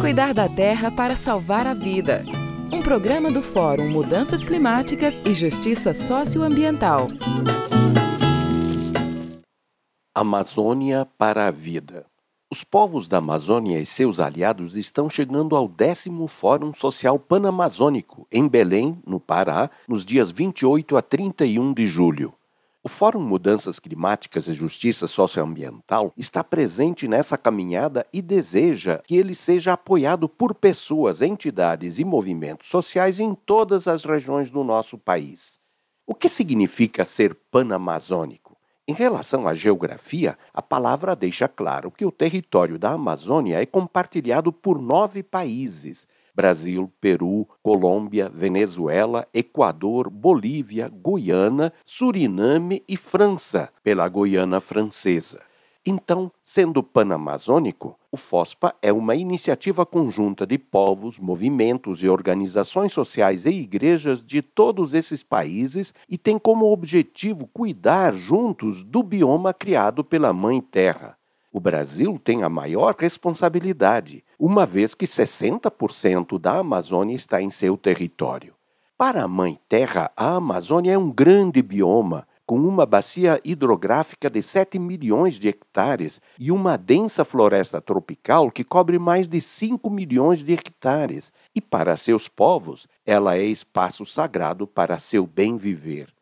Cuidar da terra para salvar a vida. Um programa do Fórum Mudanças Climáticas e Justiça Socioambiental. Amazônia para a Vida. Os povos da Amazônia e seus aliados estão chegando ao décimo Fórum Social Panamazônico, em Belém, no Pará, nos dias 28 a 31 de julho. O Fórum Mudanças Climáticas e Justiça Socioambiental está presente nessa caminhada e deseja que ele seja apoiado por pessoas, entidades e movimentos sociais em todas as regiões do nosso país. O que significa ser panamazônico? Em relação à geografia, a palavra deixa claro que o território da Amazônia é compartilhado por nove países: Brasil, Peru, Colômbia, Venezuela, Equador, Bolívia, Guiana, Suriname e França, pela Guiana Francesa. Então, sendo panamazônico, o FOSPA é uma iniciativa conjunta de povos, movimentos e organizações sociais e igrejas de todos esses países e tem como objetivo cuidar juntos do bioma criado pela Mãe Terra. O Brasil tem a maior responsabilidade, uma vez que 60% da Amazônia está em seu território. Para a Mãe Terra, a Amazônia é um grande bioma com uma bacia hidrográfica de 7 milhões de hectares e uma densa floresta tropical que cobre mais de 5 milhões de hectares, e para seus povos ela é espaço sagrado para seu bem viver.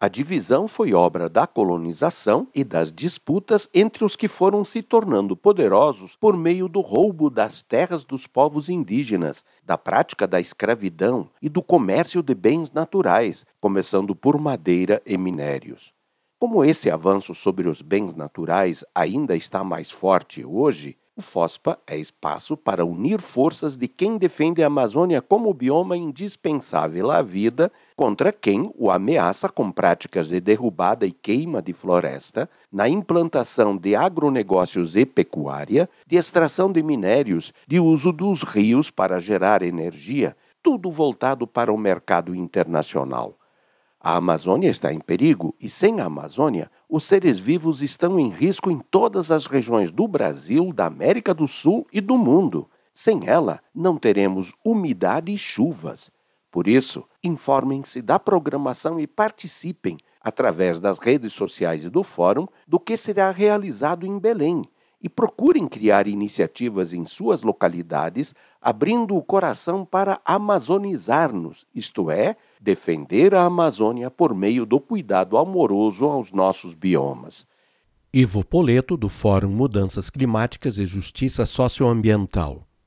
A divisão foi obra da colonização e das disputas entre os que foram se tornando poderosos por meio do roubo das terras dos povos indígenas, da prática da escravidão e do comércio de bens naturais, começando por madeira e minérios. Como esse avanço sobre os bens naturais ainda está mais forte hoje, o FOSPA é espaço para unir forças de quem defende a Amazônia como bioma indispensável à vida contra quem o ameaça com práticas de derrubada e queima de floresta, na implantação de agronegócios e pecuária, de extração de minérios, de uso dos rios para gerar energia, tudo voltado para o mercado internacional. A Amazônia está em perigo e, sem a Amazônia, os seres vivos estão em risco em todas as regiões do Brasil, da América do Sul e do mundo. Sem ela, não teremos umidade e chuvas. Por isso, informem-se da programação e participem, através das redes sociais e do fórum, do que será realizado em Belém. E procurem criar iniciativas em suas localidades, abrindo o coração para amazonizar-nos, isto é, defender a Amazônia por meio do cuidado amoroso aos nossos biomas. Ivo Poleto, do Fórum Mudanças Climáticas e Justiça Socioambiental.